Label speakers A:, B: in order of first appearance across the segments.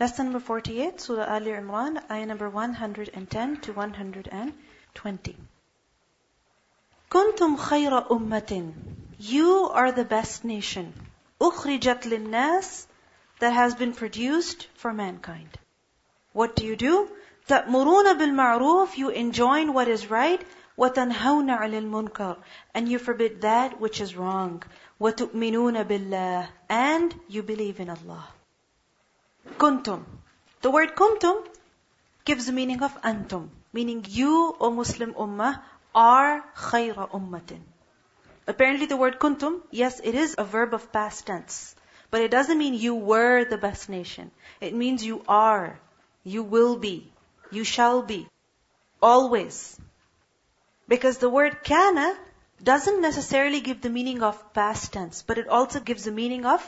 A: Lesson number 48, Surah Al Imran, ayah number 110 to 120. كنتم خير أمة You are the best nation. أخرجت للناس that has been produced for mankind. What do you do? تأمرون بالمعروف You enjoin what is right. وتنهون عن المنكر And you forbid that which is wrong. وتؤمنون بالله And you believe in Allah. Kuntum. The word kuntum gives the meaning of antum, meaning you, O Muslim ummah, are khayra ummatin. Apparently the word kuntum, yes, it is a verb of past tense. But it doesn't mean you were the best nation. It means you are, you will be, you shall be. Always. Because the word kana doesn't necessarily give the meaning of past tense, but it also gives the meaning of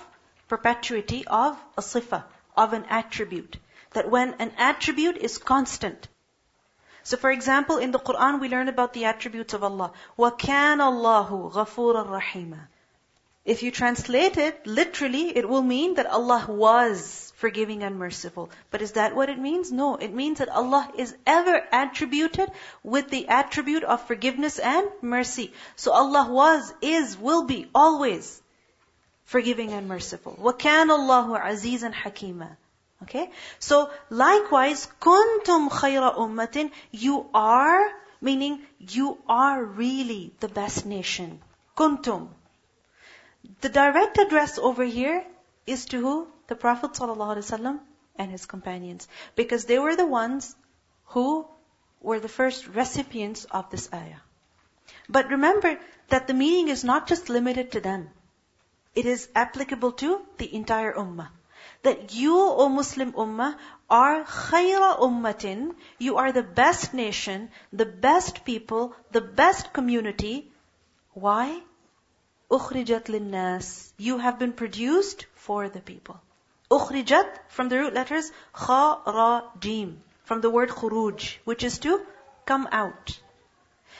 A: perpetuity of a sifa, of an attribute. That when an attribute is constant. So for example, in the Quran we learn about the attributes of Allah. وَكَانَ اللَّهُ غَفُورًا رَحِيمًا if you translate it literally, it will mean that Allah was forgiving and merciful. But is that what it means? No, it means that Allah is ever attributed with the attribute of forgiveness and mercy. So Allah was, is, will be, always forgiving and merciful. وَكَانَ اللَّهُ عَزِيزًا حَكِيمًا Okay? So, likewise, kuntum khayra ummatin, you are, meaning you are really the best nation. Kuntum. The direct address over here is to who? The Prophet ﷺ and his companions. Because they were the ones who were the first recipients of this ayah. But remember that the meaning is not just limited to them. It is applicable to the entire ummah. That you, O Muslim ummah, are khayra ummatin. You are the best nation, the best people, the best community. Why? Ukhrijat linnas. You have been produced for the people. Ukhrijat from the root letters kha ra jim from the word khuruj, which is to come out.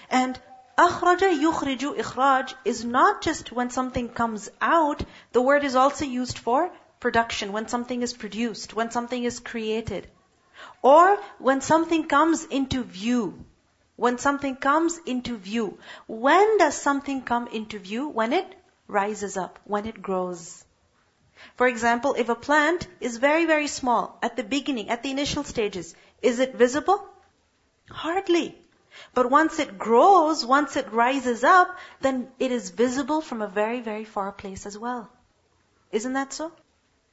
A: And Akhraja yukhriju ikhraj is not just when something comes out, the word is also used for production, when something is produced, when something is created. Or when something comes into view. When something comes into view. When does something come into view? When it rises up, when it grows. For example, if a plant is very, very small at the beginning, at the initial stages, is it visible? Hardly. But once it grows, once it rises up, then it is visible from a very, very far place as well. Isn't that so?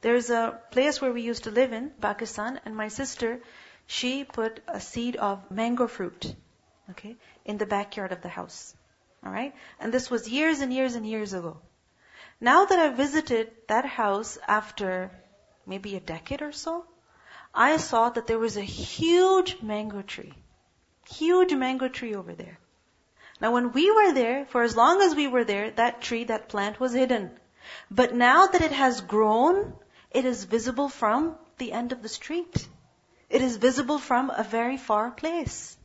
A: There's a place where we used to live in, Pakistan, and my sister, she put a seed of mango fruit okay, in the backyard of the house. Alright? And this was years and years and years ago. Now that I've visited that house after maybe a decade or so, I saw that there was a huge mango tree. Huge mango tree over there. Now when we were there, for as long as we were there, that tree, that plant was hidden. But now that it has grown, it is visible from the end of the street. It is visible from a very far place.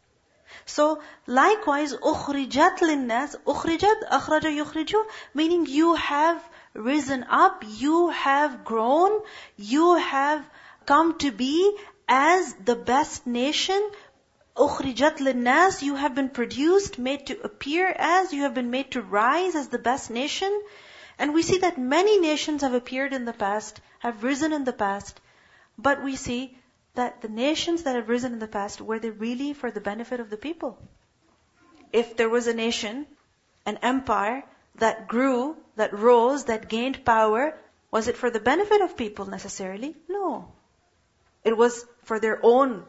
A: So likewise, أخرجت للناس, أخرجت, أخرج يخرج, meaning you have risen up, you have grown, you have come to be as the best nation. أخرجت للناس, you have been produced, made to appear as, you have been made to rise as the best nation. And we see that many nations have appeared in the past, have risen in the past, but we see that the nations that have risen in the past, were they really for the benefit of the people? If there was a nation, an empire, that grew, that rose, that gained power, was it for the benefit of people necessarily? No. It was for their own,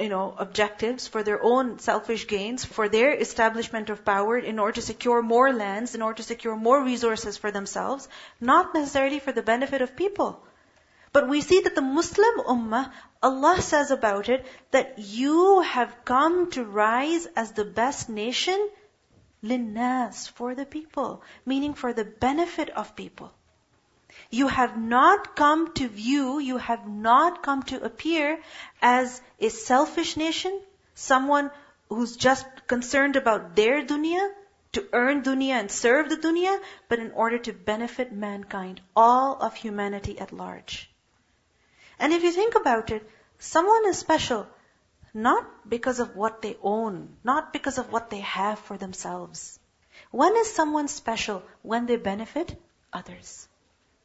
A: you know, objectives, for their own selfish gains, for their establishment of power in order to secure more lands, in order to secure more resources for themselves, not necessarily for the benefit of people. But we see that the Muslim Ummah, Allah says about it that you have come to rise as the best nation linnas for the people, meaning for the benefit of people. You have not come to view, you have not come to appear as a selfish nation, someone who's just concerned about their dunya, to earn dunya and serve the dunya, but in order to benefit mankind, all of humanity at large. And if you think about it, someone is special not because of what they own, not because of what they have for themselves. When is someone special? When they benefit others.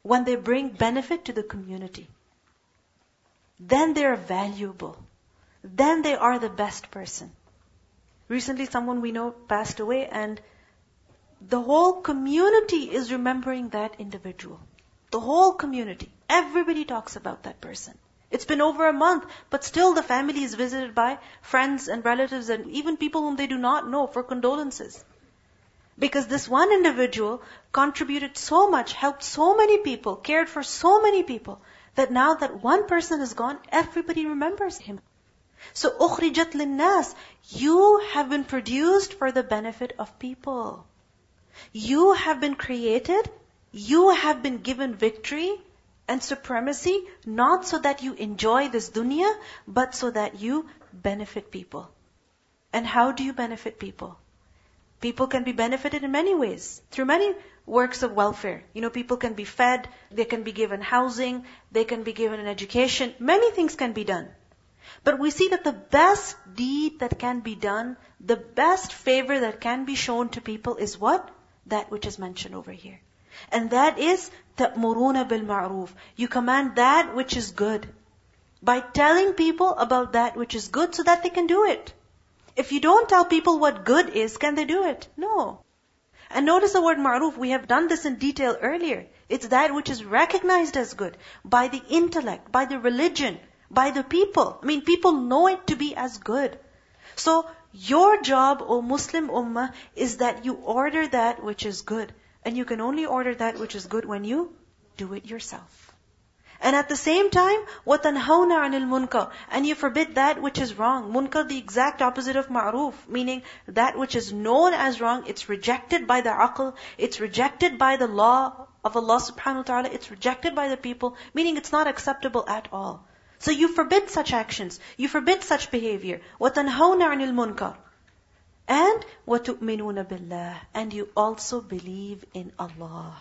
A: When they bring benefit to the community. Then they are valuable. Then they are the best person. Recently someone we know passed away and the whole community is remembering that individual. The whole community. Everybody talks about that person. It's been over a month, but still the family is visited by friends and relatives and even people whom they do not know for condolences. Because this one individual contributed so much, helped so many people, cared for so many people, that now that one person is gone, everybody remembers him. So, أُخْرِجَتْ لِلنَّاسِ You have been produced for the benefit of people. You have been created, you have been given victory, and supremacy, not so that you enjoy this dunya, but so that you benefit people. And how do you benefit people? People can be benefited in many ways, through many works of welfare. You know, people can be fed, they can be given housing, they can be given an education, many things can be done. But we see that the best deed that can be done, the best favor that can be shown to people is what? That which is mentioned over here. And that is تَأْمُرُونَ بِالْمَعْرُوفِ You command that which is good. By telling people about that which is good so that they can do it. If you don't tell people what good is, can they do it? No. And notice the word ma'ruf, we have done this in detail earlier. It's that which is recognized as good by the intellect, by the religion, by the people. I mean, people know it to be as good. So, your job, O Muslim Ummah, is that you order that which is good. And you can only order that which is good when you do it yourself. And at the same time, وَتَنْهَوْنَ عَنِ الْمُنْكَرِ And you forbid that which is wrong. Munkar, the exact opposite of ma'ruf, meaning that which is known as wrong, it's rejected by the aql, it's rejected by the law of Allah subhanahu wa ta'ala, it's rejected by the people, meaning it's not acceptable at all. So you forbid such actions, you forbid such behavior. وَتَنْهَوْنَ عَنِ الْمُنْكَرِ and وَتُؤْمِنُونَ بِاللَّهِ And you also believe in Allah.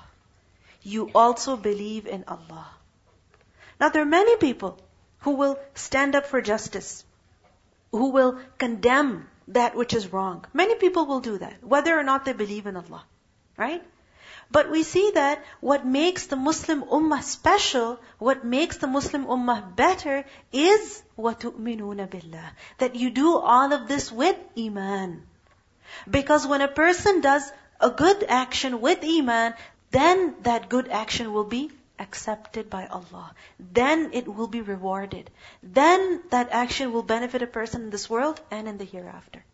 A: You also believe in Allah. Now there are many people who will stand up for justice, who will condemn that which is wrong. Many people will do that, whether or not they believe in Allah. Right? But we see that what makes the Muslim Ummah special, what makes the Muslim Ummah better is وَتُؤْمِنُونَ بِاللَّهِ That you do all of this with Iman. Because when a person does a good action with Iman, then that good action will be accepted by Allah. Then it will be rewarded. Then that action will benefit a person in this world and in the hereafter.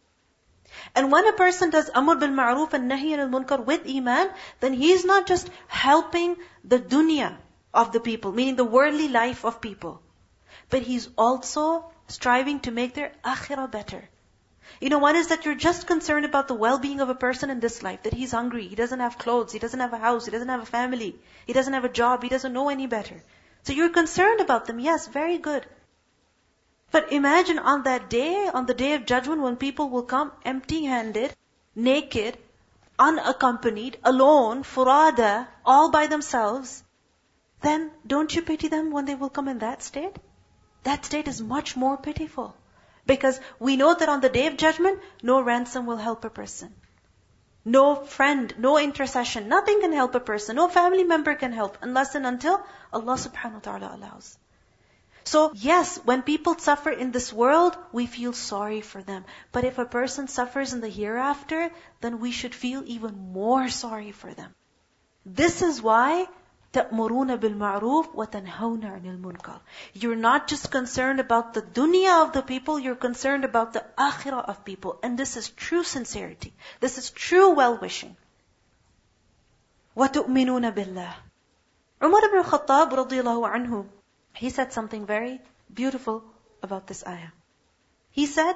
A: And when a person does amr bil ma'ruf and nahi al munkar with iman, then he is not just helping the dunya of the people, meaning the worldly life of people, but he's also striving to make their akhirah better. You know, one is that you're just concerned about the well-being of a person in this life, that he's hungry, he doesn't have clothes, he doesn't have a house, he doesn't have a family, he doesn't have a job, he doesn't know any better. So you're concerned about them, yes, very good. But imagine on that day, on the day of judgment, when people will come empty-handed, naked, unaccompanied, alone, furada, all by themselves, then don't you pity them when they will come in that state? That state is much more pitiful. Because we know that on the day of judgment, no ransom will help a person. No friend, no intercession, nothing can help a person. No family member can help unless and until Allah subhanahu wa ta'ala allows. So yes, when people suffer in this world, we feel sorry for them. But if a person suffers in the hereafter, then we should feel even more sorry for them. This is why تَأْمُرُونَ بِالْمَعْرُوفِ وَتَنْهَوْنَ عَنِ الْمُنْكَرِ You're not just concerned about the dunya of the people, you're concerned about the akhirah of people. And this is true sincerity. This is true well-wishing. وَتُؤْمِنُونَ بِاللَّهِ Umar ibn Khattab radiallahu anhu, he said something very beautiful about this ayah. He said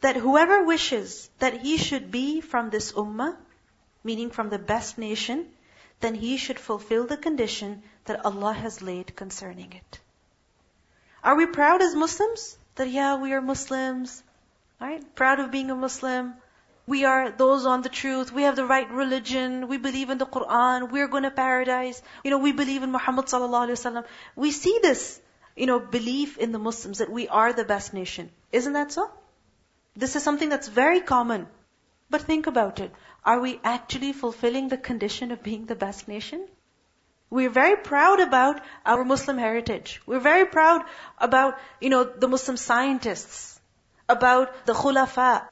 A: that whoever wishes that he should be from this ummah, meaning from the best nation, then he should fulfill the condition that Allah has laid concerning it. Are we proud as Muslims? That yeah, we are Muslims, right? Proud of being a Muslim. We are those on the truth. We have the right religion. We believe in the Quran. We're going to paradise. You know, we believe in Muhammad sallallahu alaihi wasallam. We see this you know, belief in the Muslims that we are the best nation. Isn't that so? This is something that's very common. But think about it. Are we actually fulfilling the condition of being the best nation? We're very proud about our Muslim heritage. We're very proud about, you know, the Muslim scientists, about the khulafa,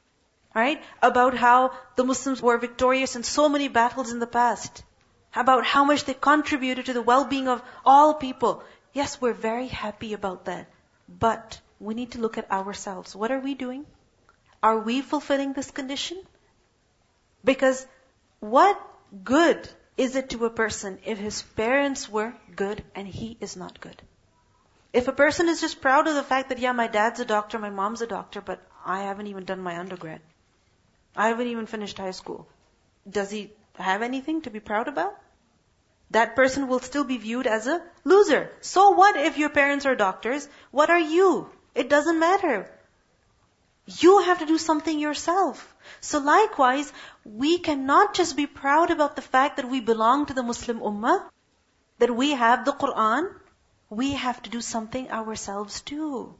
A: right? About how the Muslims were victorious in so many battles in the past. About how much they contributed to the well-being of all people. Yes, we're very happy about that. But we need to look at ourselves. What are we doing? Are we fulfilling this condition? Because what good is it to a person if his parents were good and he is not good? If a person is just proud of the fact that, yeah, my dad's a doctor, my mom's a doctor, but I haven't even done my undergrad. I haven't even finished high school. Does he have anything to be proud about? That person will still be viewed as a loser. So what if your parents are doctors? What are you? It doesn't matter. You have to do something yourself. So likewise, we cannot just be proud about the fact that we belong to the Muslim Ummah, that we have the Quran. We have to do something ourselves too.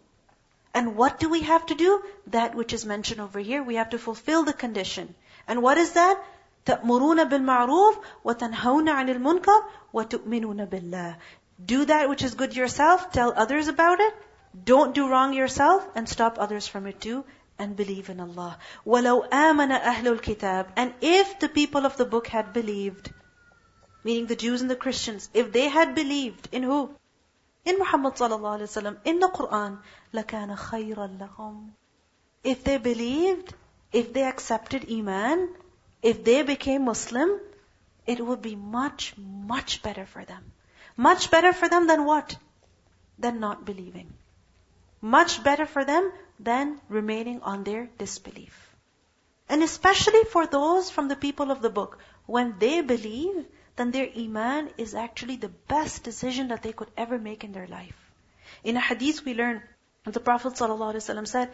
A: And what do we have to do? That which is mentioned over here. We have to fulfill the condition. And what is that? تأمرون بالمعروف وتنهون عن المنكر وتؤمنون بالله. Do that which is good yourself, tell others about it, don't do wrong yourself and stop others from it too and believe in Allah. وَلَوْ آمَنَ أَهْلُ الْكِتَابِ And if the people of the book had believed, meaning the Jews and the Christians, if they had believed in who? In Muhammad sallallahu alaihi wasallam, in the Quran, لَكَانَ خَيْرًا لَهُمْ If they believed, if they accepted Iman, if they became Muslim, it would be much, much better for them. Much better for them than what? Than not believing. Much better for them than remaining on their disbelief. And especially for those from the people of the book, when they believe, then their iman is actually the best decision that they could ever make in their life. In a hadith we learn, the Prophet ﷺ said,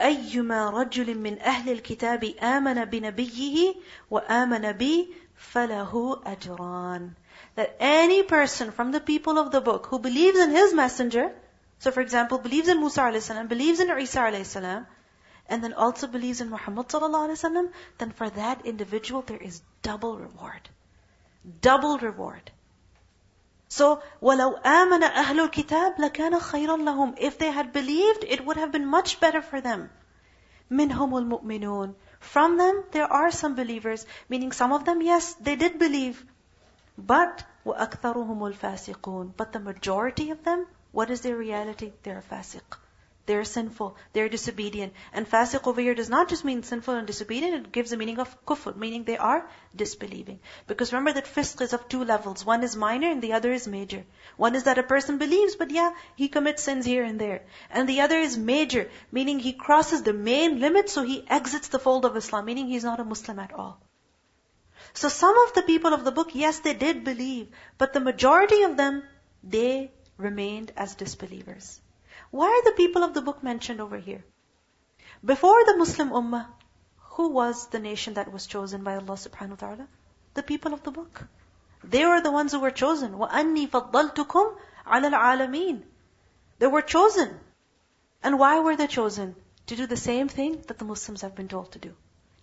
A: أيما رجل من أهل الكتاب آمن بنبيه وآمن بي فله أجران. That any person from the people of the book who believes in his messenger so for example, believes in Musa a.s., believes in Isa a.s., and then also believes in Muhammad sallallahu then for that individual there is double reward. Double reward. So, وَلَوْ آمَنَ أَهْلُ الْكِتَابِ لَكَانَ خَيْرًا لَهُمْ If they had believed, it would have been much better for them. مِنْهُمُ الْمُؤْمِنُونَ From them, there are some believers, meaning some of them, yes, they did believe. But, وَأَكْثَرُهُمُ الْفَاسِقُونَ But the majority of them what is their reality? They're fasiq. They're sinful. They're disobedient. And fasiq over here does not just mean sinful and disobedient, it gives the meaning of kufr, meaning they are disbelieving. Because remember that fisq is of two levels. One is minor and the other is major. One is that a person believes, but yeah, he commits sins here and there. And the other is major, meaning he crosses the main limit, so he exits the fold of Islam, meaning he's not a Muslim at all. So some of the people of the book, yes, they did believe, but the majority of them, they remained as disbelievers. Why are the people of the book mentioned over here? Before the Muslim Ummah, who was the nation that was chosen by Allah subhanahu wa ta'ala? The people of the book. They were the ones who were chosen. وَأَنِّي فَضَّلْتُكُمْ عَلَى الْعَالَمِينَ They were chosen. And why were they chosen? To do the same thing that the Muslims have been told to do.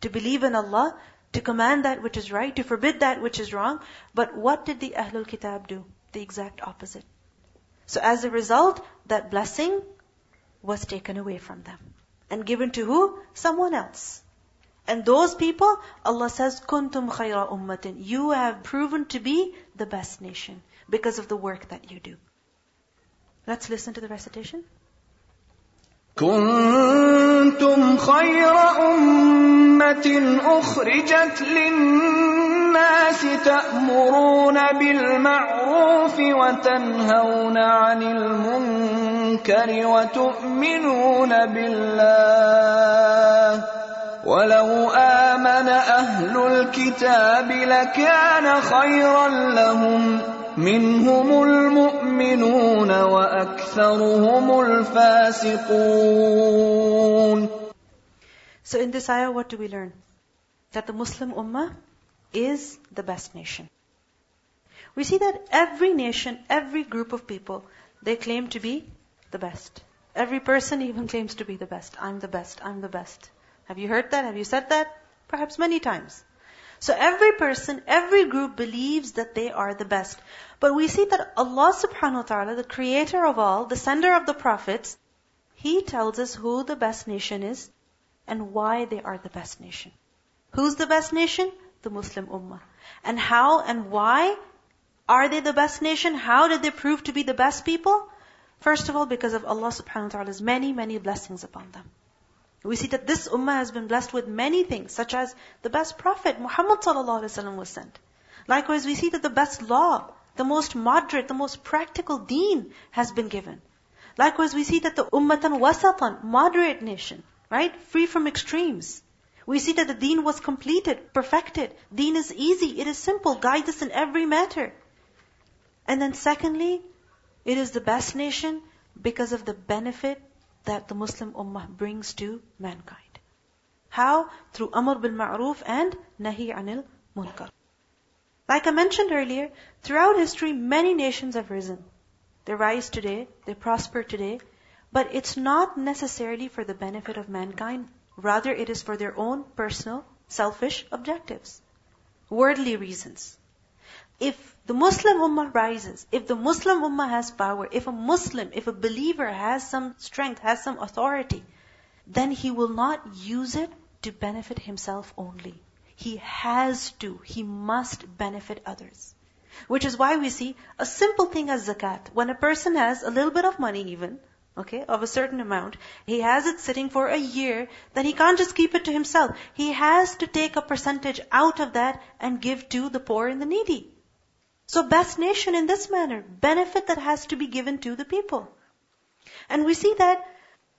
A: To believe in Allah, to command that which is right, to forbid that which is wrong. But what did the Ahlul Kitab do? The exact opposite. So as a result, that blessing was taken away from them. And given to who? Someone else. And those people, Allah says, kuntum khayra ummatin. You have proven to be the best nation because of the work that you do. Let's listen to the recitation.
B: كنتم خير أمة أخرجت للناس تأمرون بالمعروف وتنهون عن المنكر وتؤمنون بالله ولو آمن أهل الكتاب لكان خيرا لهم منهم المؤمنون وأكثرهم الفاسقون
A: So in this ayah, what do we learn? That the Muslim Ummah is the best nation. We see that every nation, every group of people, they claim to be the best. Every person even claims to be the best. I'm the best, I'm the best. Have you heard that? Have you said that? Perhaps many times. So every person, every group believes that they are the best. But we see that Allah subhanahu wa ta'ala, the creator of all, the sender of the prophets, He tells us who the best nation is and why they are the best nation. Who's the best nation? The Muslim Ummah. And how and why are they the best nation? How did they prove to be the best people? First of all, because of Allah subhanahu wa ta'ala's many, many blessings upon them. We see that this ummah has been blessed with many things, such as the best prophet, Muhammad sallallahu alaihi wasallam was sent. Likewise, we see that the best law, the most moderate, the most practical deen has been given. Likewise, we see that the ummatan wasatan, moderate nation, right? Free from extremes. We see that the deen was completed, perfected. Deen is easy, it is simple, guides us in every matter. And then secondly, it is the best nation because of the benefit that the Muslim Ummah brings to mankind. How? Through Amr bil Ma'ruf and Nahi anil Munkar. Like I mentioned earlier, throughout history, many nations have risen. They rise today, they prosper today, but it's not necessarily for the benefit of mankind. Rather, it is for their own personal, selfish objectives. Worldly reasons. If the Muslim Ummah rises, if the Muslim Ummah has power, if a Muslim, if a believer has some strength, has some authority, then he will not use it to benefit himself only. He has to, he must benefit others. Which is why we see a simple thing as zakat. When a person has a little bit of money even, okay, of a certain amount, he has it sitting for a year, then he can't just keep it to himself. He has to take a percentage out of that and give to the poor and the needy. So best nation in this manner, benefit that has to be given to the people. And we see that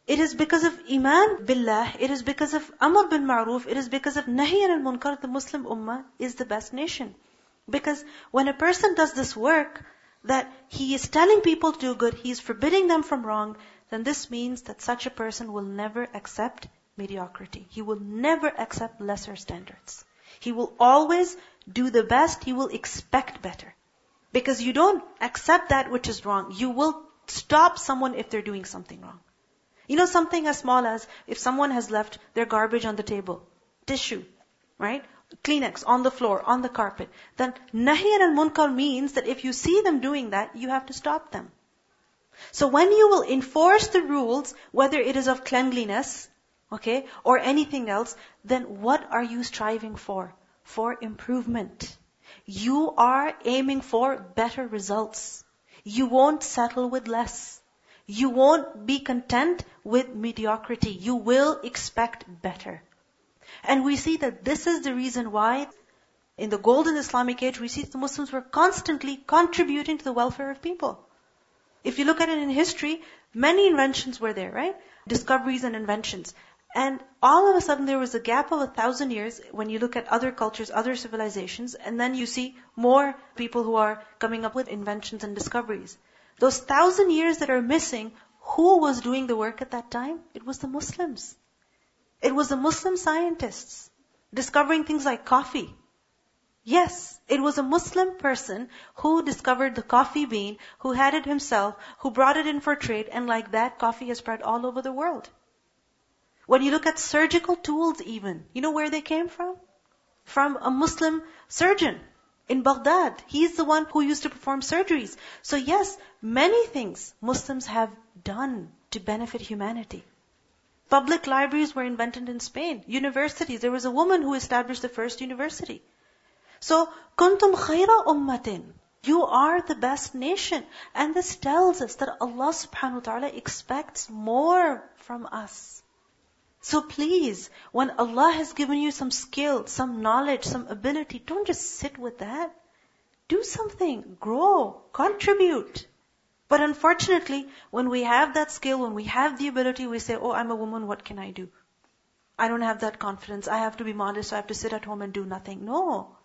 A: it is because of Iman Billah, it is because of Amr bil Ma'ruf, it is because of Nahi al Munkar, the Muslim Ummah is the best nation. Because when a person does this work, that he is telling people to do good, he is forbidding them from wrong, then this means that such a person will never accept mediocrity. He will never accept lesser standards. He will always do the best, he will expect better. Because you don't accept that which is wrong. You will stop someone if they're doing something wrong. You know, something as small as if someone has left their garbage on the table, tissue, right? Kleenex on the floor, on the carpet. Then nahi al munkar means that if you see them doing that, you have to stop them. So when you will enforce the rules, whether it is of cleanliness, okay, or anything else, then what are you striving for? For improvement. You are aiming for better results. You won't settle with less. You won't be content with mediocrity. You will expect better. And we see that this is the reason why in the golden Islamic age, we see the Muslims were constantly contributing to the welfare of people. If you look at it in history, many inventions were there, right? Discoveries and inventions. And all of a sudden there was a gap of a thousand years when you look at other cultures, other civilizations, and then you see more people who are coming up with inventions and discoveries. Those thousand years that are missing, who was doing the work at that time? It was the Muslims. It was the Muslim scientists discovering things like coffee. Yes, it was a Muslim person who discovered the coffee bean, who had it himself, who brought it in for trade, and like that, coffee has spread all over the world. When you look at surgical tools even, you know where they came from? From a Muslim surgeon in Baghdad. He's the one who used to perform surgeries. So yes, many things Muslims have done to benefit humanity. Public libraries were invented in Spain. Universities. There was a woman who established the first university. So, kuntum khayra ummatin. You are the best nation. And this tells us that Allah subhanahu wa ta'ala expects more from us. So please, when Allah has given you some skill, some knowledge, some ability, don't just sit with that. Do something, grow, contribute. But unfortunately, when we have that skill, when we have the ability, we say, oh, I'm a woman, what can I do? I don't have that confidence. I have to be modest. I have to sit at home and do nothing. No.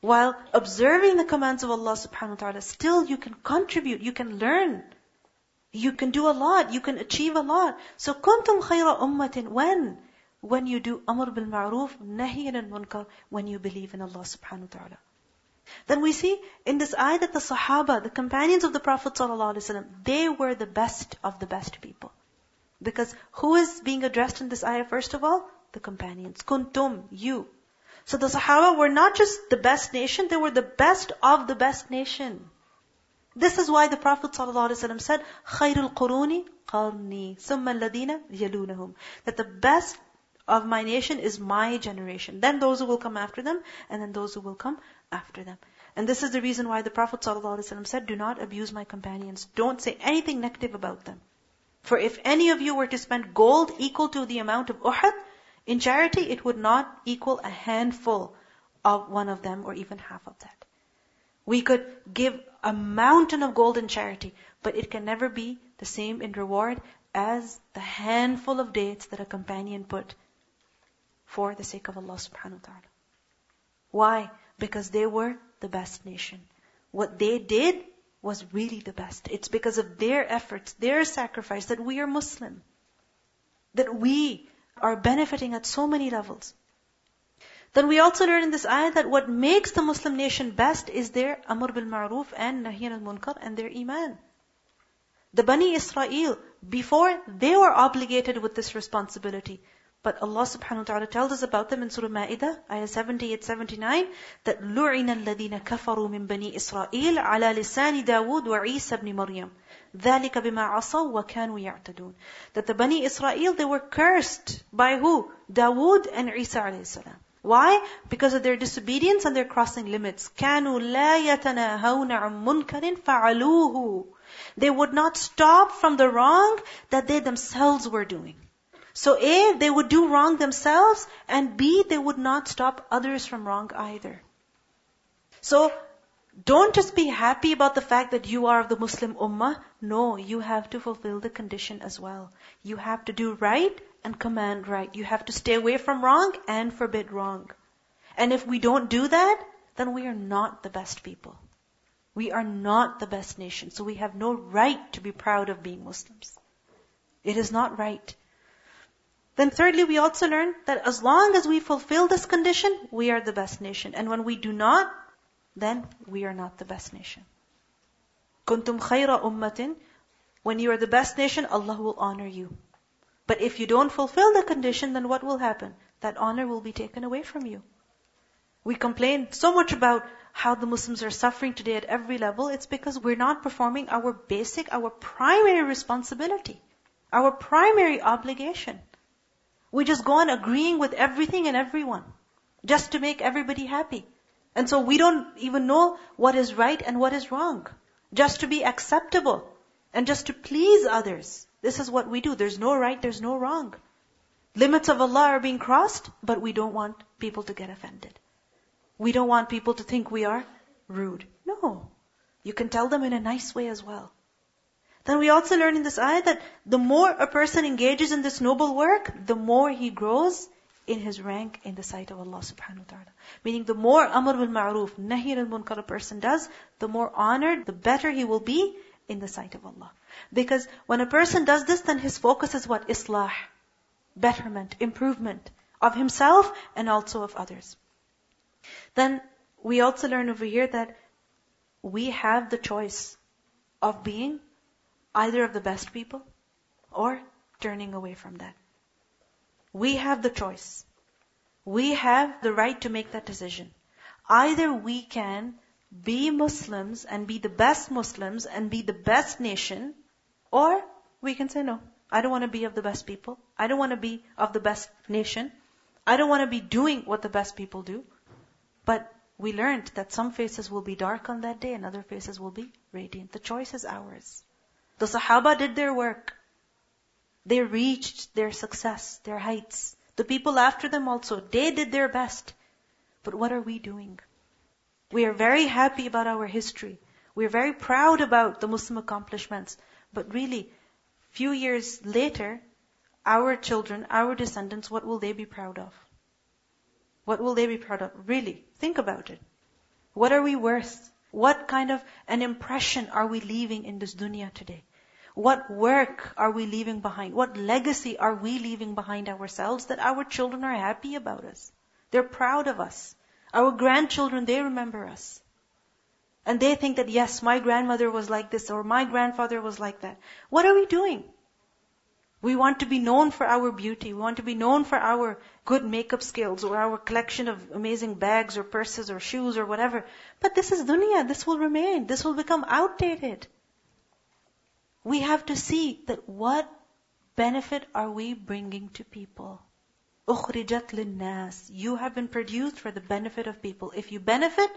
A: While observing the commands of Allah subhanahu wa ta'ala, still you can contribute, you can learn. You can do a lot. You can achieve a lot. So kuntum khayra ummatin. When? When you do amr bil ma'ruf, nahi anil munkar, when you believe in Allah subhanahu wa ta'ala. Then we see in this ayah that the Sahaba, the companions of the Prophet they were the best of the best people. Because who is being addressed in this ayah first of all? The companions. Kuntum, you. So the Sahaba were not just the best nation, they were the best of the best nation. This is why the Prophet ﷺ said, خَيْرُ الْقُرُونِ قَرْنِي ثُمَّ الَّذِينَ يَلُونَهُم That the best of my nation is my generation. Then those who will come after them, and then those who will come after them. And this is the reason why the Prophet ﷺ said, do not abuse my companions. Don't say anything negative about them. For if any of you were to spend gold equal to the amount of Uhud, in charity, it would not equal a handful of one of them or even half of that. We could give a mountain of gold in charity, but it can never be the same in reward as the handful of dates that a companion put for the sake of Allah subhanahu wa ta'ala. Why? Because they were the best nation. What they did was really the best. It's because of their efforts, their sacrifice that we are Muslim. That we are benefiting at so many levels. Then we also learn in this ayah that what makes the Muslim nation best is their amr bil ma'ruf and nahi al munkar and their iman. The Bani Israel, before they were obligated with this responsibility. But Allah subhanahu wa ta'ala tells us about them in Surah Ma'idah, ayah 78, 79, that لُعِنَ الَّذِينَ كَفَرُوا مِن بَنِي إِسْرَائِيلَ عَلَى لِسَانِ دَاوُودَ وَعِيسَى بْنِ مَرْيَمَ ذَلِكَ بِمَا عَصَوْا وَكَانُوا يَعْتَدُونَ That the Bani Israel, they were cursed by who? Dawood and Isa alayhi salam. Why? Because of their disobedience and their crossing limits. كَانُوا لَا يَتَنَاهَوْنَ عَن مُنْكَرٍ فَعَلُوهُ They would not stop from the wrong that they themselves were doing. So A, they would do wrong themselves, and B, they would not stop others from wrong either. So, don't just be happy about the fact that you are of the Muslim Ummah. No, you have to fulfill the condition as well. You have to do right and command right. You have to stay away from wrong and forbid wrong. And if we don't do that, then we are not the best people. We are not the best nation. So we have no right to be proud of being Muslims. It is not right. Then thirdly, we also learn that as long as we fulfill this condition, we are the best nation. And when we do not, then we are not the best nation. Kuntum khayra ummatin. When you are the best nation, Allah will honor you. But if you don't fulfill the condition, then what will happen? That honor will be taken away from you. We complain so much about how the Muslims are suffering today at every level. It's because we're not performing our basic, our primary responsibility, our primary obligation. We just go on agreeing with everything and everyone just to make everybody happy. And so we don't even know what is right and what is wrong. Just to be acceptable and just to please others. This is what we do. There's no right, there's no wrong. Limits of Allah are being crossed, but we don't want people to get offended. We don't want people to think we are rude. No. You can tell them in a nice way as well. Then we also learn in this ayah that the more a person engages in this noble work, the more he grows in his rank in the sight of Allah subhanahu wa ta'ala. Meaning the more amr bil ma'ruf, nahi al munkar a person does, the more honored, the better he will be in the sight of Allah. Because when a person does this, then his focus is what? Islah. Betterment, improvement of himself and also of others. Then we also learn over here that we have the choice of being either of the best people or turning away from that. We have the choice. We have the right to make that decision. Either we can be Muslims and be the best Muslims and be the best nation, or we can say no. I don't want to be of the best people. I don't want to be of the best nation. I don't want to be doing what the best people do. But we learned that some faces will be dark on that day and other faces will be radiant. The choice is ours. The Sahaba did their work. They reached their success, their heights. The people after them also, they did their best. But what are we doing? We are very happy about our history. We are very proud about the Muslim accomplishments. But really, few years later, our children, our descendants, what will they be proud of? What will they be proud of? Really, think about it. What are we worth? What kind of an impression are we leaving in this dunya today? What work are we leaving behind? What legacy are we leaving behind ourselves that our children are happy about us? They're proud of us. Our grandchildren, they remember us. And they think that yes, my grandmother was like this or my grandfather was like that. What are we doing? We want to be known for our beauty. We want to be known for our good makeup skills or our collection of amazing bags or purses or shoes or whatever. But this is dunya. This will remain. This will become outdated. We have to see that what benefit are we bringing to people? أخرجت للناس. You have been produced for the benefit of people. If you benefit,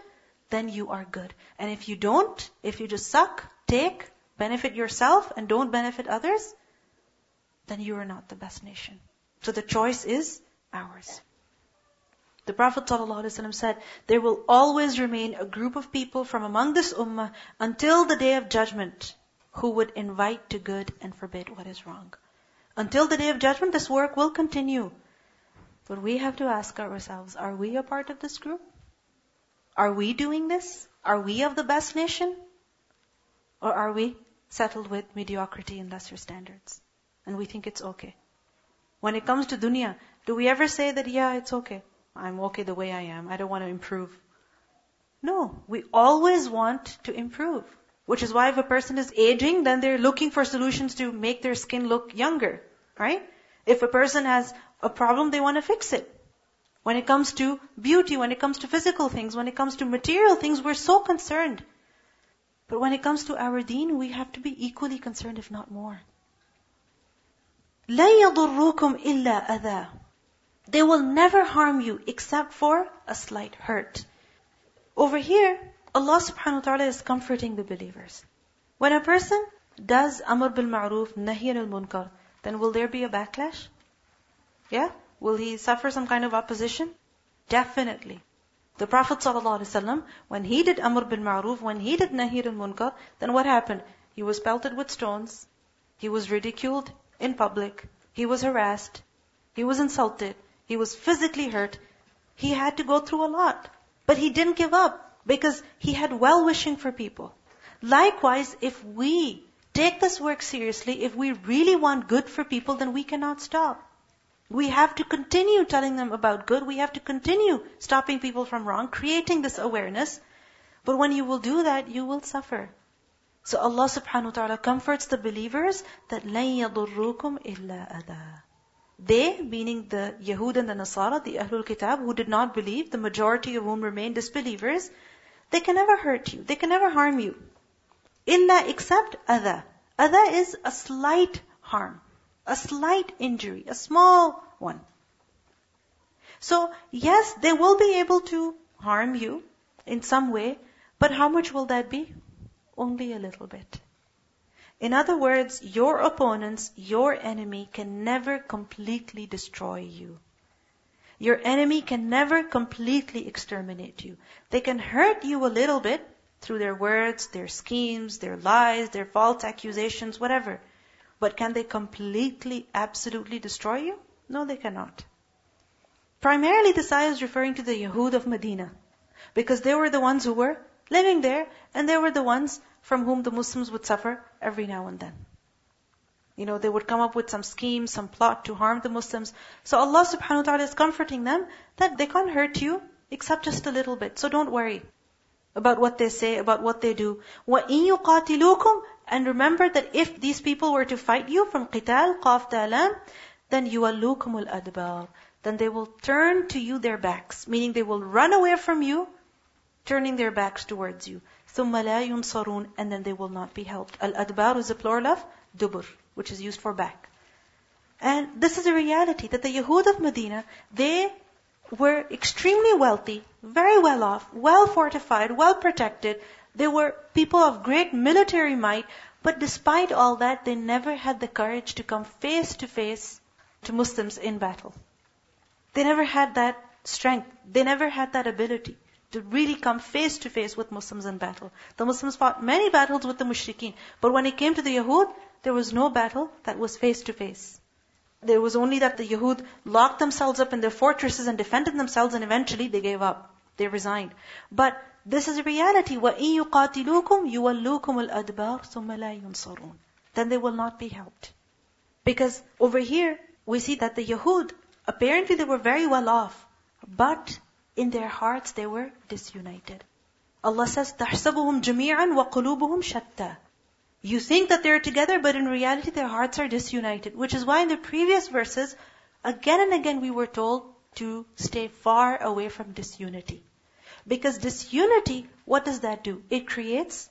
A: then you are good. And if you don't, if you just suck, take, benefit yourself and don't benefit others, then you are not the best nation. So the choice is ours. The Prophet ﷺ said, there will always remain a group of people from among this ummah until the day of judgment who would invite to good and forbid what is wrong. Until the day of judgment, this work will continue. But we have to ask ourselves, are we a part of this group? Are we doing this? Are we of the best nation? Or are we settled with mediocrity and lesser standards? And we think it's okay. When it comes to dunya, do we ever say that, yeah, it's okay. I'm okay the way I am. I don't want to improve. No, we always want to improve. Which is why if a person is aging, then they're looking for solutions to make their skin look younger, right? If a person has a problem, they want to fix it. When it comes to beauty, when it comes to physical things, when it comes to material things, we're so concerned. But when it comes to our deen, we have to be equally concerned, if not more. لَن يَضُرُّكُمْ إِلَّا أَذَى They will never harm you except for a slight hurt. Over here, Allah subhanahu wa ta'ala is comforting the believers. When a person does amr bil ma'ruf, nahi al munkar, then will there be a backlash? Yeah? Will he suffer some kind of opposition? Definitely. The Prophet ﷺ, when he did Amr bil Ma'ruf, when he did Nahir al Munkar, then what happened? He was pelted with stones. He was ridiculed in public. He was harassed. He was insulted. He was physically hurt. He had to go through a lot. But he didn't give up because he had well-wishing for people. Likewise, if we take this work seriously, if we really want good for people, then we cannot stop. We have to continue telling them about good. We have to continue stopping people from wrong, creating this awareness. But when you will do that, you will suffer. So Allah subhanahu wa ta'ala comforts the believers that لَن يَضُرُّكُمْ إِلَّا أَذَى They, meaning the Yahud and the Nasara, the Ahlul Kitab, who did not believe, the majority of whom remained disbelievers, they can never hurt you. They can never harm you. إِلَّا except أَذَى. Adha is a slight harm. A slight injury, a small one. So, yes, they will be able to harm you in some way, but how much will that be? Only a little bit. In other words, your opponents, your enemy can never completely destroy you. Your enemy can never completely exterminate you. They can hurt you a little bit through their words, their schemes, their lies, their false accusations, whatever. But can they completely, absolutely destroy you? No, they cannot. Primarily, this ayah is referring to the Yahud of Medina. Because they were the ones who were living there, and they were the ones from whom the Muslims would suffer every now and then. You know, they would come up with some scheme, some plot to harm the Muslims. So Allah subhanahu wa ta'ala is comforting them that they can't hurt you except just a little bit. So don't worry about what they say, about what they do. وَإِن يُقَاتِلُوكُمْ and remember that if these people were to fight you from qital, qaf ta'lam, then yuwallukumul adbar. Then they will turn to you their backs, meaning they will run away from you, turning their backs towards you. ثُمَّ لَا يُنصَرُونَ And then they will not be helped. Al-adbar is a plural of dubur, which is used for back. And this is a reality that the Yahud of Medina, they were extremely wealthy, very well off, well fortified, well protected, they were people of great military might, but despite all that, they never had the courage to come face to face to Muslims in battle. They never had that strength. They never had that ability to really come face to face with Muslims in battle. The Muslims fought many battles with the mushrikeen, but when it came to the Yahud, there was no battle that was face to face. There was only that the Yahud locked themselves up in their fortresses and defended themselves and eventually they gave up. They resigned. But this is a reality. وَإِن يُقَاتِلُوكُمْ يُوَلُّوكُمُ الْأَدْبَارِ ثُمَّ لَا يُنصَرُونَ Then they will not be helped. Because over here, we see that the Yahud, apparently they were very well off, but in their hearts they were disunited. Allah says, تَحْسَبُهُمْ جَمِيعًا وَقُلُوبُهُمْ شَتَّى You think that they're together, but in reality their hearts are disunited. Which is why in the previous verses, again and again we were told to stay far away from disunity. Because disunity, what does that do? It creates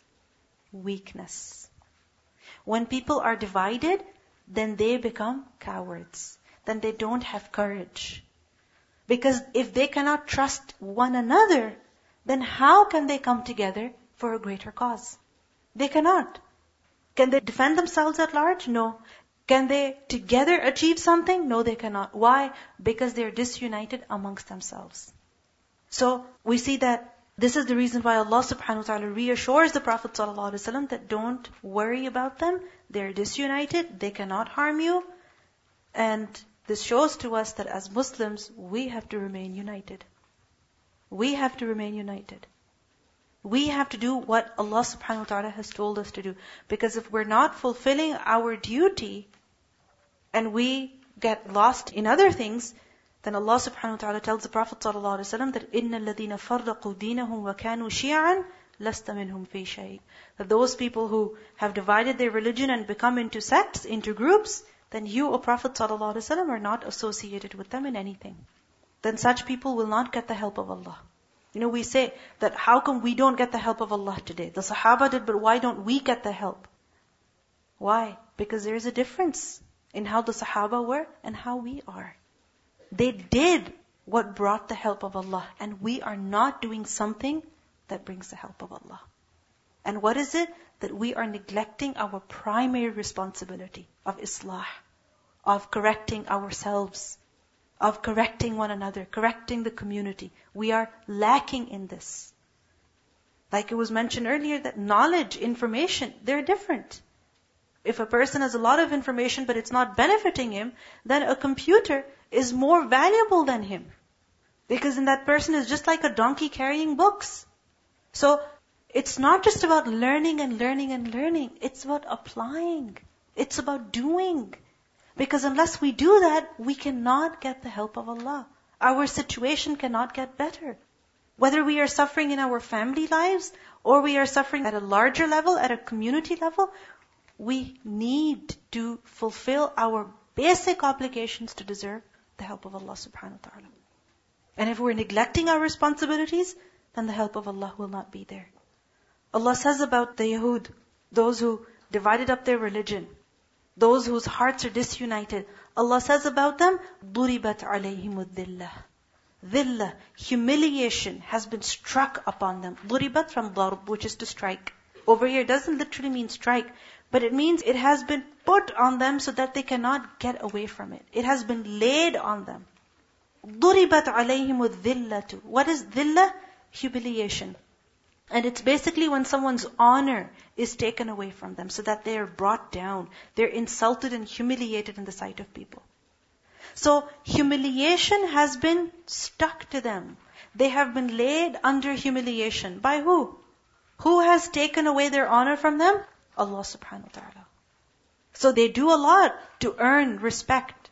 A: weakness. When people are divided, then they become cowards. Then they don't have courage. Because if they cannot trust one another, then how can they come together for a greater cause? They cannot. Can they defend themselves at large? No. Can they together achieve something? No, they cannot. Why? Because they're disunited amongst themselves. So we see that this is the reason why Allah subhanahu wa ta'ala reassures the Prophet ﷺ that don't worry about them. They're disunited. They cannot harm you. And this shows to us that as Muslims, we have to remain united. We have to remain united. We have to do what Allah subhanahu wa ta'ala has told us to do. Because if we're not fulfilling our duty and we get lost in other things, then Allah subhanahu wa ta'ala tells the Prophet sallallahu alaihi wasallam that إِنَّ الَّذِينَ فَرَّقُوا دِينَهُمْ وَكَانُوا شِيَعًا لَسْتَ مِنْهُمْ فِي شَيْءٍ That those people who have divided their religion and become into sects, into groups, then you, O Prophet ﷺ, are not associated with them in anything. Then such people will not get the help of Allah. You know, we say that how come we don't get the help of Allah today? The Sahaba did, but why don't we get the help? Why? Because there is a difference in how the Sahaba were and how we are. They did what brought the help of Allah, and we are not doing something that brings the help of Allah. And what is it? That we are neglecting our primary responsibility of Islah, of correcting ourselves, of correcting one another, correcting the community. We are lacking in this. Like it was mentioned earlier that knowledge, information, they're different. If a person has a lot of information but it's not benefiting him, then a computer is more valuable than him. Because then that person is just like a donkey carrying books. So it's not just about learning and learning and learning. It's about applying. It's about doing. Because unless we do that, we cannot get the help of Allah. Our situation cannot get better. Whether we are suffering in our family lives or we are suffering at a larger level, at a community level, we need to fulfill our basic obligations to deserve the help of Allah subhanahu wa ta'ala. And if we're neglecting our responsibilities, then the help of Allah will not be there. Allah says about the Yahud, those who divided up their religion, those whose hearts are disunited. Allah says about them, ضُرِبَتْ عَلَيْهِمُ الذِّلَّةِ Dhillah, humiliation has been struck upon them. ضُرِبَتْ from darb, which is to strike. Over here doesn't literally mean strike, but it means it has been put on them so that they cannot get away from it. It has been laid on them. ضُرِبَتْ عَلَيْهِمُ الذِّلَّةُ What is dhillah? Humiliation. And it's basically when someone's honor is taken away from them so that they are brought down. They're insulted and humiliated in the sight of people. So humiliation has been stuck to them. They have been laid under humiliation. By who? Who has taken away their honor from them? Allah subhanahu wa ta'ala. So they do a lot to earn respect.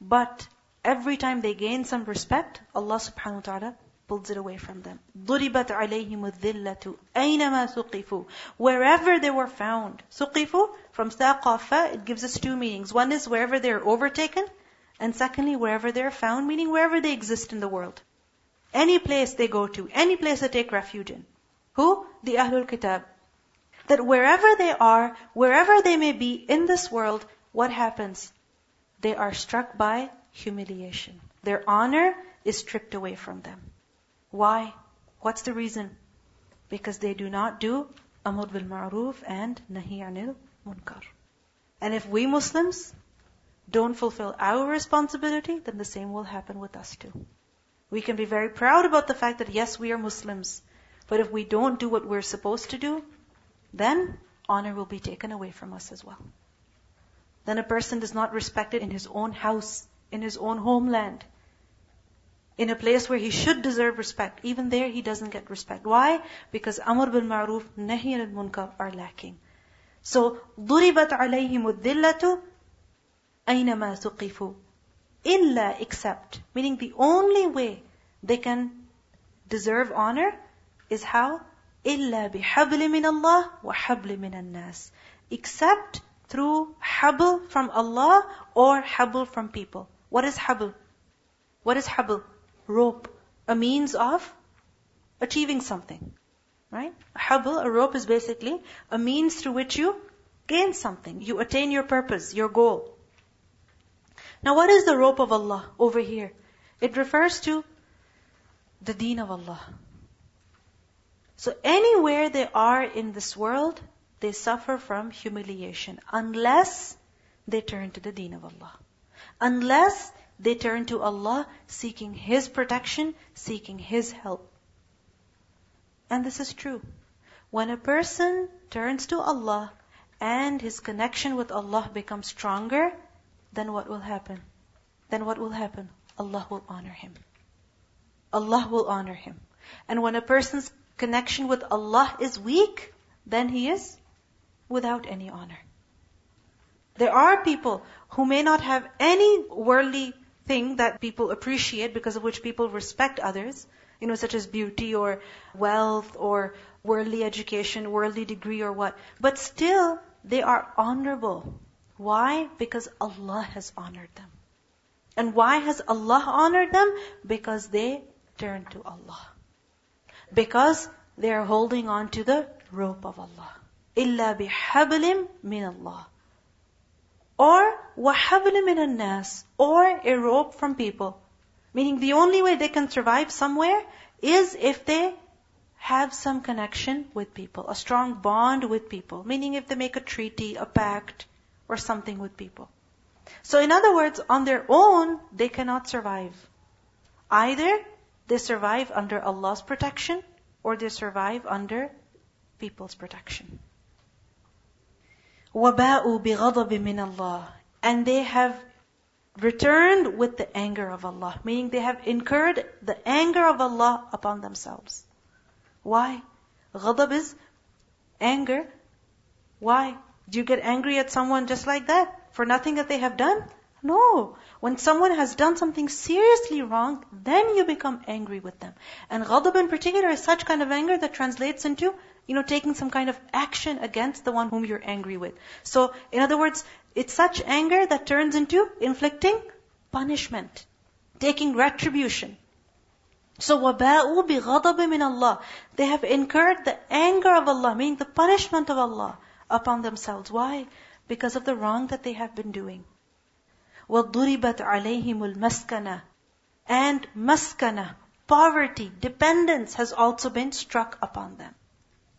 A: But every time they gain some respect, Allah subhanahu wa ta'ala pulls it away from them. ضُرِبَتْ عَلَيْهِمُ الذِّلَّةُ أَيْنَمَا ثُقِفُوا Wherever they were found. ثُقِفُوا from ثَقَفَ, it gives us two meanings. One is wherever they're overtaken, and secondly, wherever they're found, meaning wherever they exist in the world. Any place they go to, any place they take refuge in. Who? The Ahlul Kitab. That wherever they are, wherever they may be in this world, what happens? They are struck by humiliation. Their honor is stripped away from them. Why? What's the reason? Because they do not do Amr bil Ma'ruf and Nahi anil Munkar. And if we Muslims don't fulfill our responsibility, then the same will happen with us too. We can be very proud about the fact that yes, we are Muslims. But if we don't do what we're supposed to do, then honor will be taken away from us as well. Then a person is not respected in his own house, in his own homeland in a place where he should deserve respect, even there he doesn't get respect. Why? Because Amr bil Ma'ruf, Nahi al Munkar are lacking. So, ضُرِبَتْ عَلَيْهِمُ الذِّلَّةُ أَيْنَمَا ثُقِفُوا Illa except, meaning the only way they can deserve honor is how? إِلَّا بِحَبْلٍ مِّنَ اللَّهِ وَحَبْلٍ مِّنَ النَّاسِ Except through habl from Allah or habl from people. What is habl? What is habl? Rope. A means of achieving something. Right? A habl, a rope is basically a means through which you gain something. You attain your purpose, your goal. Now what is the rope of Allah over here? It refers to the deen of Allah. so anywhere they are in this world, they suffer from humiliation unless they turn to the deen of Allah. Unless they turn to Allah seeking His protection, seeking His help. And this is true. When a person turns to Allah and his connection with Allah becomes stronger, then what will happen? Then what will happen? Allah will honor him. Allah will honor him. And when a person's connection with Allah is weak, then he is without any honor. There are people who may not have any worldly thing that people appreciate because of which people respect others, you know, such as beauty or wealth or worldly education, worldly degree or what. But still, they are honorable. Why? Because Allah has honored them. And why has Allah honored them? Because they turn to Allah. Because they are holding on to the rope of Allah. إِلَّا بِحَبْلٍ مِّنَ اللَّهِ Or وَحَبْلٍ مِّنَ النَّاسِ Or a rope from people. Meaning the only way they can survive somewhere is if they have some connection with people, a strong bond with people. Meaning if they make a treaty, a pact, or something with people. So in other words, on their own, they cannot survive. Either they survive under Allah's protection, or they survive under people's protection. وَبَاءُوا بِغَضَبٍ مِّنَ اللَّهِ And they have returned with the anger of Allah. Meaning they have incurred the anger of Allah upon themselves. Why? Ghadab is anger. Why? Do you get angry at someone just like that? For nothing that they have done? No. When someone has done something seriously wrong, then you become angry with them. And ghadab in particular is such kind of anger that translates into, you know, taking some kind of action against the one whom you're angry with. So, in other words, it's such anger that turns into inflicting punishment, taking retribution. So وَبَاءُوا بِغَضَبٍ مِّنَ اللَّهِ They have incurred the anger of Allah, meaning the punishment of Allah upon themselves. Why? Because of the wrong that they have been doing. وَضُرِبَتْ عَلَيْهِمُ الْمَسْكَنَةِ And maskana, poverty, dependence has also been struck upon them.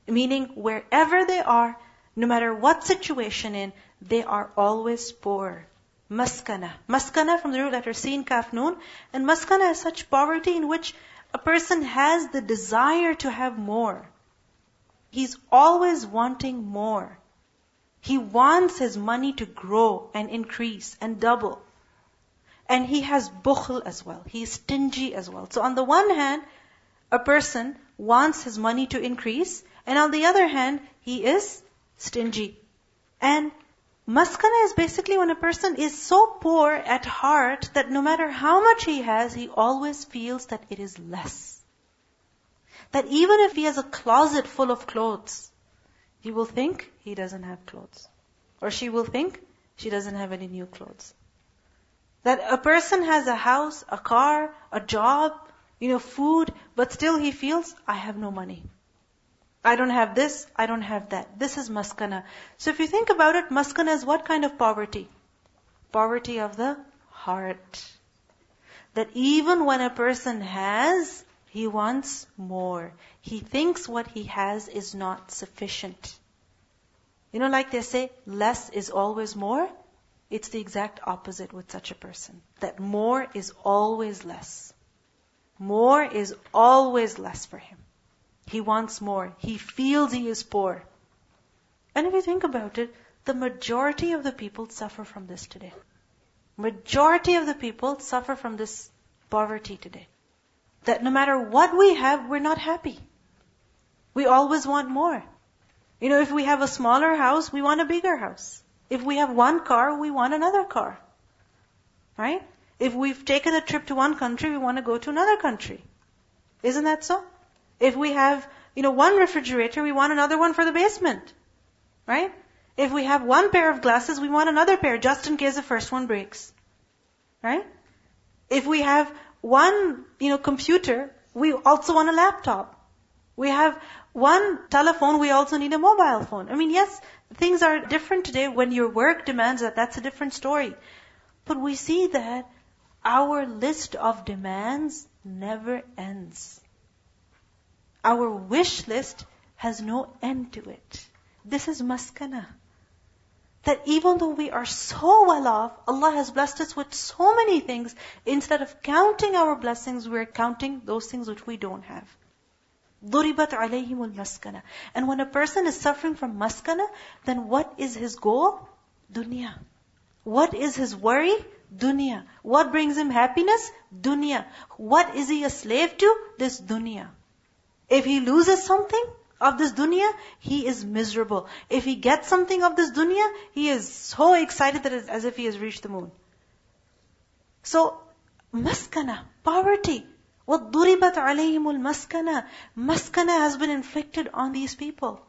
A: Meaning wherever they are, no matter what situation in, they are always poor. Maskana. Maskana from the root letter Sin Kaf Noon. And maskana is such poverty in which a person has the desire to have more. He's always wanting more. He wants his money to grow and increase and double. And he has bukhl as well. He is stingy as well. So on the one hand, a person wants his money to increase, and on the other hand, he is stingy. And Maskana is basically when a person is so poor at heart that no matter how much he has, he always feels that it is less. That even if he has a closet full of clothes, he will think he doesn't have clothes. Or she will think she doesn't have any new clothes. That a person has a house, a car, a job, you know, food, but still he feels, I have no money. I don't have this, I don't have that. This is maskana. So if you think about it, maskana is what kind of poverty? Poverty of the heart. That even when a person has, he wants more. He thinks what he has is not sufficient. You know, like they say, less is always more. It's the exact opposite with such a person. That more is always less. More is always less for him. He wants more. He feels he is poor. And if you think about it, the majority of the people suffer from this today. Majority of the people suffer from this poverty today. That no matter what we have, we're not happy. We always want more. You know, if we have a smaller house, we want a bigger house. If we have one car, we want another car. Right? If we've taken a trip to one country, we want to go to another country. Isn't that so? If we have you know, one refrigerator, we want another one for the basement. Right? If we have one pair of glasses, we want another pair just in case the first one breaks. Right? If we have one, you know, computer, we also want a laptop. We have one telephone, we also need a mobile phone. I mean, yes, things are different today. When your work demands that, that's a different story. But we see that our list of demands never ends. Our wish list has no end to it. This is maskana That even though we are so well off, Allah has blessed us with so many things, instead of counting our blessings, we're counting those things which we don't have. ضُرِبَتْ عَلَيْهِمُ الْمَسْكَنَةِ And when a person is suffering from maskana, then what is his goal? Dunya. What is his worry? Dunya. What brings him happiness? Dunya. What is he a slave to? This dunya. If he loses something of this dunya, he is miserable. If he gets something of this dunya, he is so excited that it's as if he has reached the moon. So, maskana, poverty. وَضُرِبَتْ عَلَيْهِمُ الْمَسْكَنَةِ Maskana has been inflicted on these people.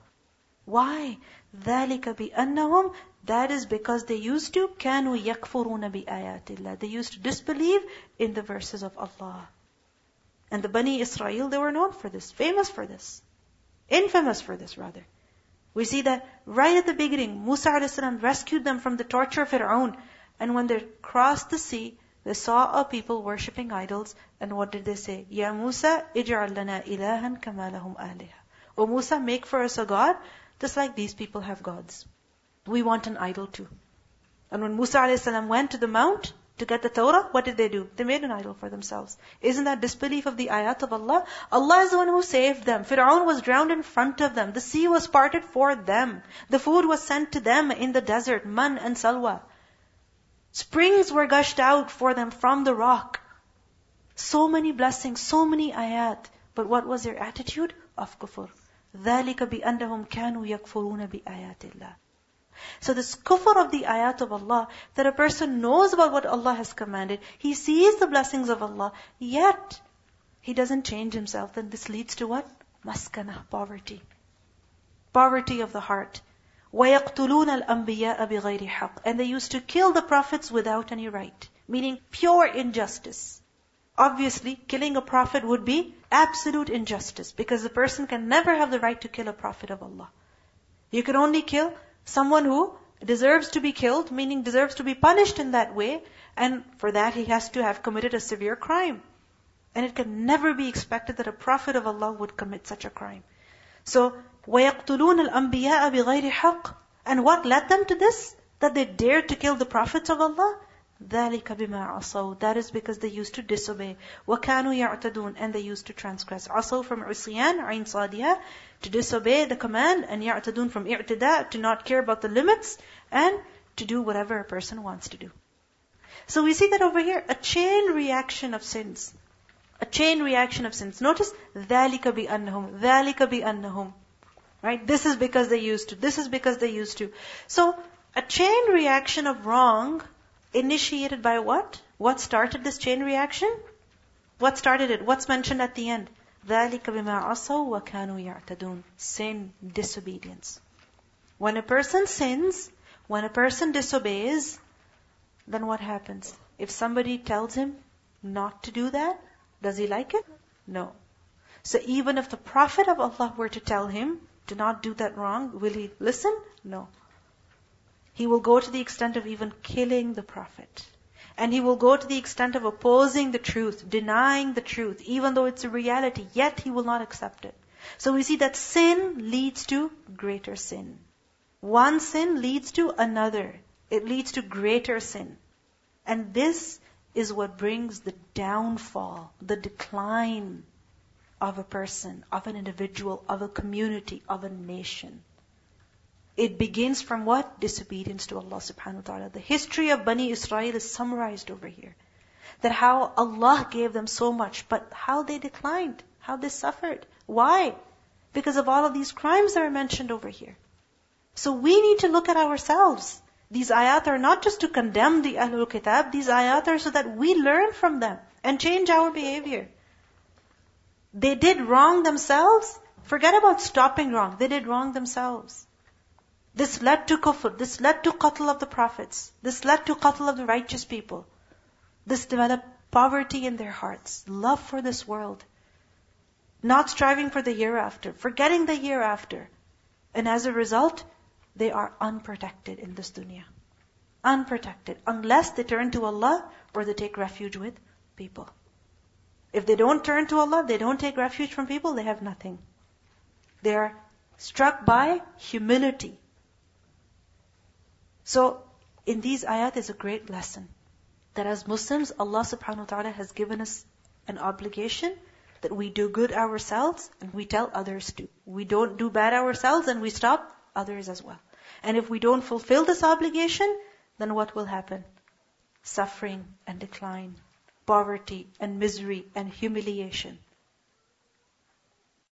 A: Why? ذَلِكَ بِأَنَّهُمْ That is because they used to كَانُوا يَكْفُرُونَ بِآيَاتِ اللَّهِ They used to disbelieve in the verses of Allah. And the Bani Israel, they were known for this, famous for this. Infamous for this, rather. We see that right at the beginning, Musa a.s. rescued them from the torture of Fir'aun. And when they crossed the sea, they saw a people worshipping idols, and what did they say? Ya Musa, ij'al lana ilahan kama lahum aliha. O Musa, make for us a god, just like these people have gods. We want an idol too. And when Musa a.s. went to the mount to get the Torah, what did they do? They made an idol for themselves. Isn't that disbelief of the ayat of Allah? Allah is the one who saved them. Fir'aun was drowned in front of them. The sea was parted for them. The food was sent to them in the desert, man and salwa. Springs were gushed out for them from the rock. So many blessings, so many ayat. But what was their attitude? Of kufr. ذَلِكَ بِأَنَّهُمْ كَانُوا يَكْفُرُونَ بِآيَاتِ اللَّهِ So this kufr of the ayat of Allah, that a person knows about what Allah has commanded, he sees the blessings of Allah, yet he doesn't change himself, then this leads to what? Maskana, poverty. Poverty of the heart. وَيَقْتُلُونَ الْأَنْبِيَاءَ بِغَيْرِ حَقٍّ And they used to kill the prophets without any right. Meaning pure injustice. Obviously, killing a prophet would be absolute injustice because the person can never have the right to kill a prophet of Allah. You can only kill someone who deserves to be killed, meaning deserves to be punished in that way, and for that he has to have committed a severe crime. And it can never be expected that a prophet of Allah would commit such a crime. So, وَيَقْتُلُونَ الْأَنْبِيَاءَ بِغَيْرِ حَقٍّ And what led them to this? That they dared to kill the prophets of Allah? ذَلِكَ بِمَا عَصَوْا That is because they used to disobey. وَكَانُوا يَعْتَدُونَ And they used to transgress. عَصَوْا from عِصْيَان, عَيْن صَادِيَة To disobey the command, and يَعْتَدُون from اِعْتِدَاء To not care about the limits, and to do whatever a person wants to do. So we see that over here, a chain reaction of sins. A chain reaction of sins. Notice, ذَلِكَ بِأَنَّهُمْ ذَلِكَ بِأَنَّهُمْ Right? This is because they used to. This is because they used to. So, a chain reaction of wrong initiated by what? What started this chain reaction? What started it? What's mentioned at the end? ذَلِكَ بِمَا عَصَوْا وَكَانُوا يَعْتَدُونَ Sin, disobedience. When a person sins, when a person disobeys, then what happens? If somebody tells him not to do that, does he like it? No. So even if the Prophet of Allah were to tell him, do not do that wrong. Will he listen? No. He will go to the extent of even killing the Prophet. And he will go to the extent of opposing the truth, denying the truth, even though it's a reality, yet he will not accept it. So we see that sin leads to greater sin. One sin leads to another. It leads to greater sin. And this is what brings the downfall, the decline of a person, of an individual, of a community, of a nation. It begins from what? Disobedience to Allah subhanahu wa ta'ala. The history of Bani Israel is summarized over here. That how Allah gave them so much, but how they declined, how they suffered. Why? Because of all of these crimes that are mentioned over here. So we need to look at ourselves. These ayat are not just to condemn the Ahlul Kitab, these ayat are so that we learn from them and change our behavior. They did wrong themselves, Forget about stopping wrong. They did wrong themselves. This led to kufr. This led to qatl of the prophets. This led to qatl of the righteous people. This developed poverty in their hearts, love for this world, not striving for the hereafter, forgetting the hereafter. And as a result, they are unprotected in this dunya. Unprotected. Unless they turn to Allah or they take refuge with people. If they don't turn to Allah, they don't take refuge from people, they have nothing. They are struck by humility. So, in these ayat is a great lesson that as Muslims, Allah subhanahu wa ta'ala has given us an obligation that we do good ourselves and we tell others to. We don't do bad ourselves and we stop others as well. And if we don't fulfill this obligation, then what will happen? Suffering and decline, poverty and misery and humiliation.